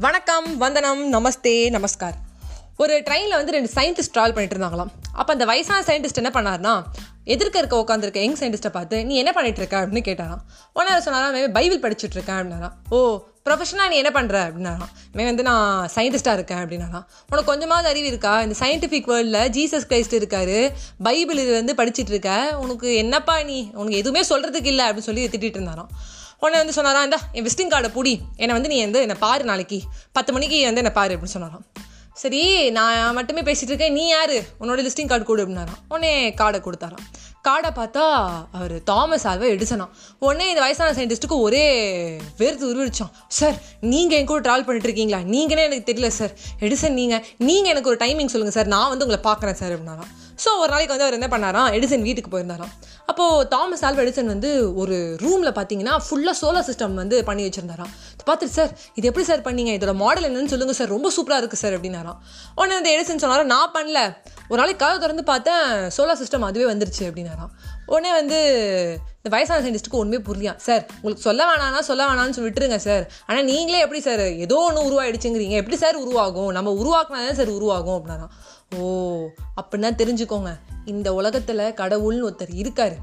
வணக்கம் வந்தனம் நமஸ்தே நமஸ்கார். ஒரு ட்ரெயினில் வந்து ரெண்டு சயின்டிஸ்ட் ட்ராவல் பண்ணிட்டு இருந்தாங்களாம். அப்போ அந்த வயசான சயின்டிஸ்ட் என்ன பண்ணாருன்னா எதிர்க்க இருக்க உட்காந்துருக்க யங் சயின்டிஸ்ட்டை பார்த்து நீ என்ன பண்ணிட்டு இருக்க? அப்படின்னு கேட்டாராம். உடனே சொன்னாராம் மேபி பைபிள் படிச்சுட்டு இருக்கேன் அப்படின்னாரா ஓ ப்ரொஃபஷனாக நீ என்ன பண்ணுற அப்படின்னாராம். மே வந்து நான் சயின்டிஸ்ட்டாக இருக்கேன் அப்படின்னாராம். உனக்கு கொஞ்சமாவது அறிவு இருக்கா? இந்த சயின்டிஃபிக் வேர்ல்டில் ஜீசஸ் கிரைஸ்ட் இருக்காரு பைபிள் இது வந்து படிச்சுட்டு இருக்க உனக்கு என்னப்பா நீ உனக்கு எதுவுமே சொல்கிறதுக்கு இல்லை அப்படின்னு சொல்லி திட்டிட்டு இருந்தாராம். உடனே வந்து சொன்னாரா இந்தா என் விசிட்டிங் கார்டை பூடி. என்னை வந்து நீ வந்து என்னை பாரு நாளைக்கு. பத்து மணிக்கு வந்து என்னை பாரு அப்படின்னு சொன்னாராம். சரி நான் மட்டுமே பேசிகிட்டு இருக்கேன். நீ யார்? உன்னோட லிஸ்டிங் கார்டு கொடு அப்படின்னாராம். உடனே கார்டை கொடுத்தாராம். கார்டை பார்த்தா அவர் தாமஸ் ஆல்வா எடிசனாம் உடனே இந்த வயசான சயின்டிஸ்ட்டுக்கு ஒரே வெறுத்து உருவிடுச்சோம். சார் நீங்கள் என் கூட ட்ராவல் பண்ணிட்டு இருக்கீங்களா? நீங்களே எனக்கு தெரியல சார் எடிசன் நீங்கள் நீங்கள் எனக்கு ஒரு டைமிங் சொல்லுங்கள் சார் நான் வந்து உங்களை பார்க்குறேன் சார் அப்படின்னாராம் ஸோ ஒரு நாளைக்கு வந்து அவர் என்ன பண்ணாராம் எடிசன் வீட்டுக்கு போயிருந்தாராம். அப்போது தாமஸ் ஆல்வா எடிசன் வந்து ஒரு ரூமில் பார்த்தீங்கன்னா ஃபுல்லாக சோலார் சிஸ்டம் வந்து பண்ணி வச்சுருந்தாராம். பார்த்துட்டு சார் இது எப்படி சார் பண்ணீங்க? இதோட மாடல் என்னன்னு சொல்லுங்கள் சார் ரொம்ப சூப்பராக இருக்குது சார் அப்படின்னாராம். உடனே அந்த எடிசன் சொன்னாரா நான் பண்ணல. ஒரு நாளைக்கு கதை திறந்து பார்த்தேன் சோலார் சிஸ்டம் அதுவே வந்துருச்சு அப்படின்னாராம். உடனே வந்து இந்த வயசான சயின்டிஸ்ட்டுக்கு ஒன்றுமே புரியலையா? சார் உங்களுக்கு சொல்ல வேணாம்னா சொல்ல வேணாம்னு சொல்லி விட்டுருங்க சார். ஆனால் நீங்களே எப்படி சார் ஏதோ ஒன்று உருவாயிடுச்சுங்கிறீங்க. எப்படி சார் உருவாகும்? நம்ம உருவாக்குனா தான் சார் உருவாகும் அப்படின்னாராம். ஓ அப்படின்னா தெரிஞ்சுக்கோங்க. இந்த உலகத்தில் கடவுள்னு ஒருத்தர் இருக்கார்.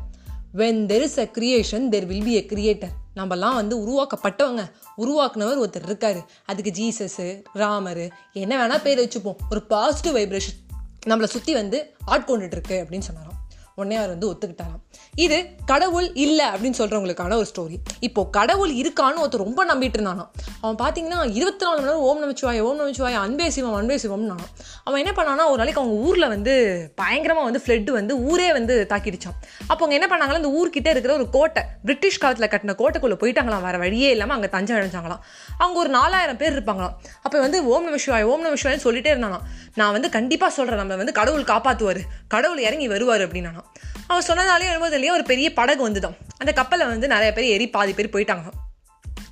When there is a creation there will be a creator நம்மலாம் வந்து உருவாக்கப்பட்டவங்க. உருவாக்குனவர் ஒருத்தர் இருக்காரு. அதுக்கு ஜீசஸ்ஸு ராமர் என்ன வேணால் பேர் வச்சுப்போம். ஒரு பாசிட்டிவ் வைப்ரேஷன் நம்மளை சுற்றி வந்து ஆட்கொண்டுட்டு இருக்கு அப்படின்னு சொன்னாராம். உடனே அவர் வந்து ஒத்துக்கிட்டாராம். இது கடவுள் இல்லை அப்படின்னு சொல்கிறவங்களுக்கான ஒரு ஸ்டோரி இப்போ கடவுள் இருக்கான்னு ஒருத்தர் ரொம்ப நம்பிட்டு இருந்தானா அவன் பார்த்தீங்கன்னா இருபத்தி நாலு மணி நேரம் ஓம் நமச்சிவாய் ஓம் நமச்சிவாய் அன்பே சிவம் அன்பே சிவம்னா அவன் என்ன பண்ணானா ஒரு நாளைக்கு அவங்க ஊரில் வந்து பயங்கரமாக வந்து ஃப்ளட்டு வந்து ஊரே வந்து தாக்கிடுச்சான் அப்போ அவங்க என்ன பண்ணாங்களா இந்த ஊர்கிட்ட இருக்கிற ஒரு கோட்டை பிரிட்டிஷ் காலத்தில் கட்டின கோட்டைக்குள்ளே போயிட்டாங்களாம் வேறு வழியே இல்லாமல் அங்கே தஞ்சம் அடைஞ்சாங்களாம். அவங்க ஒரு நாலாயிரம் பேர் இருப்பாங்களாம். அப்போ வந்து ஓம் நம ஓம் நமசிவாய்னு சொல்லிட்டே இருந்தானா நான் வந்து கண்டிப்பாக சொல்கிறேன் நம்மளை வந்து கடவுள் காப்பாற்றுவார் கடவுள் இறங்கி வருவார் அப்படின்னா அவன் சொன்னதாலே எழுபதுலேயே ஒரு பெரிய படகு வந்துதான் அந்த கப்பலை வந்து நிறைய பேர் ஏறி பாதி பேர் போயிட்டாங்க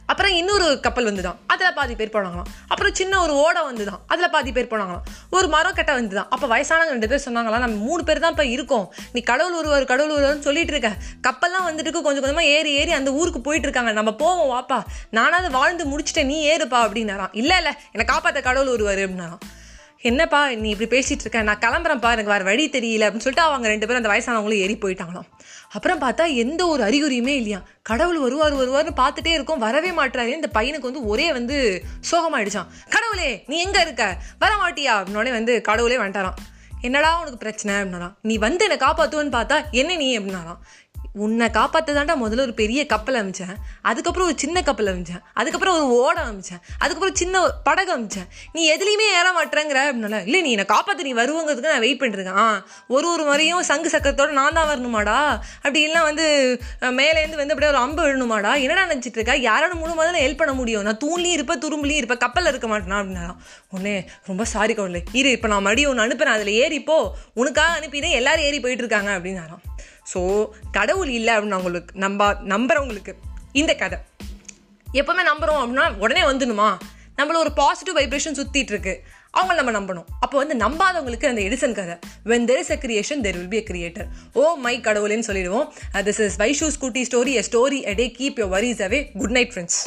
அப்புறம் இன்னொரு கப்பல் வந்துதான். அதில் பாதி பேர் போனாங்களாம். அப்புறம் சின்ன ஒரு ஓடை வந்துதான். அதில் பாதி பேர் போனாங்களாம். ஒரு மரம் கட்டை வந்துதான். அப்போ வயசானவங்க ரெண்டு பேர் சொன்னாங்களாம் நம்ம மூணு பேர் தான் இப்போ இருக்கோம். நீ கடவுள் ஒருவர் கடவுள் ஒருவர்னு சொல்லிட்டு இருக்க. கப்பல்லாம் வந்துட்டு கொஞ்சம் கொஞ்சமாக ஏறி ஏறி அந்த ஊருக்கு போயிட்டு இருக்காங்க. நம்ம போவோம் வாப்பா. நானாவது வாழ்ந்து முடிச்சுட்டேன். நீ ஏறுப்பா அப்படின்னாராம். இல்லை இல்லை. என்னை காப்பாற்ற கடவுள் ஒருவர் அப்படின்னாராம். என்னப்பா நீ இப்படி பேசிகிட்டு இருக்க? நான் கிளம்புறேன்ப்பா எனக்கு வேறு வழி தெரியல அப்படின்னு சொல்லிட்டு அவங்க ரெண்டு பேரும் அந்த வயசானவங்களும் ஏறி போயிட்டாங்களாம். அப்புறம் பார்த்தா எந்த ஒரு அறிகுறியுமே இல்லையா? கடவுள் வருவார் வருவார்னு பார்த்துட்டே இருக்கும் வரவே மாட்டாரு இந்த பையனுக்கு வந்து ஒரே வந்து சோகமாயிடுச்சான் கடவுளே நீ எங்கே இருக்க? வர மாட்டியா அப்படின்னோடனே வந்து கடவுளே வந்துட்டாராம். என்னடா உனக்கு பிரச்சனை? அப்படின்னாராம். நீ வந்து என்னை காப்பாற்றுவன்னு பார்த்தா என்ன நீ? அப்படின்னாராம். உன்னை காப்பாற்றதாண்டா முதல்ல ஒரு பெரிய கப்பல் அமைச்சேன். அதுக்கப்புறம் ஒரு சின்ன கப்பல் அமைச்சேன். அதுக்கப்புறம் ஒரு ஓட அமைச்சேன். அதுக்கப்புறம் சின்ன படகு அமைச்சேன். நீ எதுலேயுமே ஏற மாட்டேங்கிற அப்படின்னால இல்லை நீ என்னை காப்பாற்ற நீ வருவங்கிறதுக்கு நான் வெயிட் பண்ணிருக்கேன் ஆ ஒரு ஒரு முறையும் சங்கு சக்கரத்தோட நான் தான் வரணுமாடா? அப்படி இல்லைனா வந்து மேலேருந்து வந்து அப்படியே ஒரு அம்பு விழணுமாடா? என்னடா நினச்சிட்டு இருக்கா? யாரோட மூணு முதல்ல ஹெல்ப் பண்ண முடியும்? நான் தூண்லேயும் இருப்பேன் துரும்புலையும் இருப்பேன் கப்பலில் இருக்க மாட்டேனா? அப்படின்னா உடனே ரொம்ப சாரி கவலை இரு இப்போ நான் மறுபடியும் ஒன்று அனுப்புறேன். அதில் ஏறிப்போ உனக்காக அனுப்பினேன். எல்லாரும் ஏறி போயிட்டு இருக்காங்க. அப்படின்னாராம் ஸோ கடவுள் இல்லை அப்படின்னு அவங்களுக்கு நம்ப நம்புறவங்களுக்கு இந்த கதை. எப்போவுமே நம்புகிறோம் அப்படின்னா உடனே வந்துடுமா? நம்மள ஒரு பாசிட்டிவ் வைப்ரேஷன் சுற்றிட்டு இருக்கு அவங்க நம்ம நம்பணும். அப்போ வந்து நம்பாதவங்களுக்கு அந்த எடிசன் கதை. When there is a creation there will be a creator oh my கடவுளேன்னு சொல்லிடுவோம். This is Vaishu scooty story a story a day keep your worries away good night friends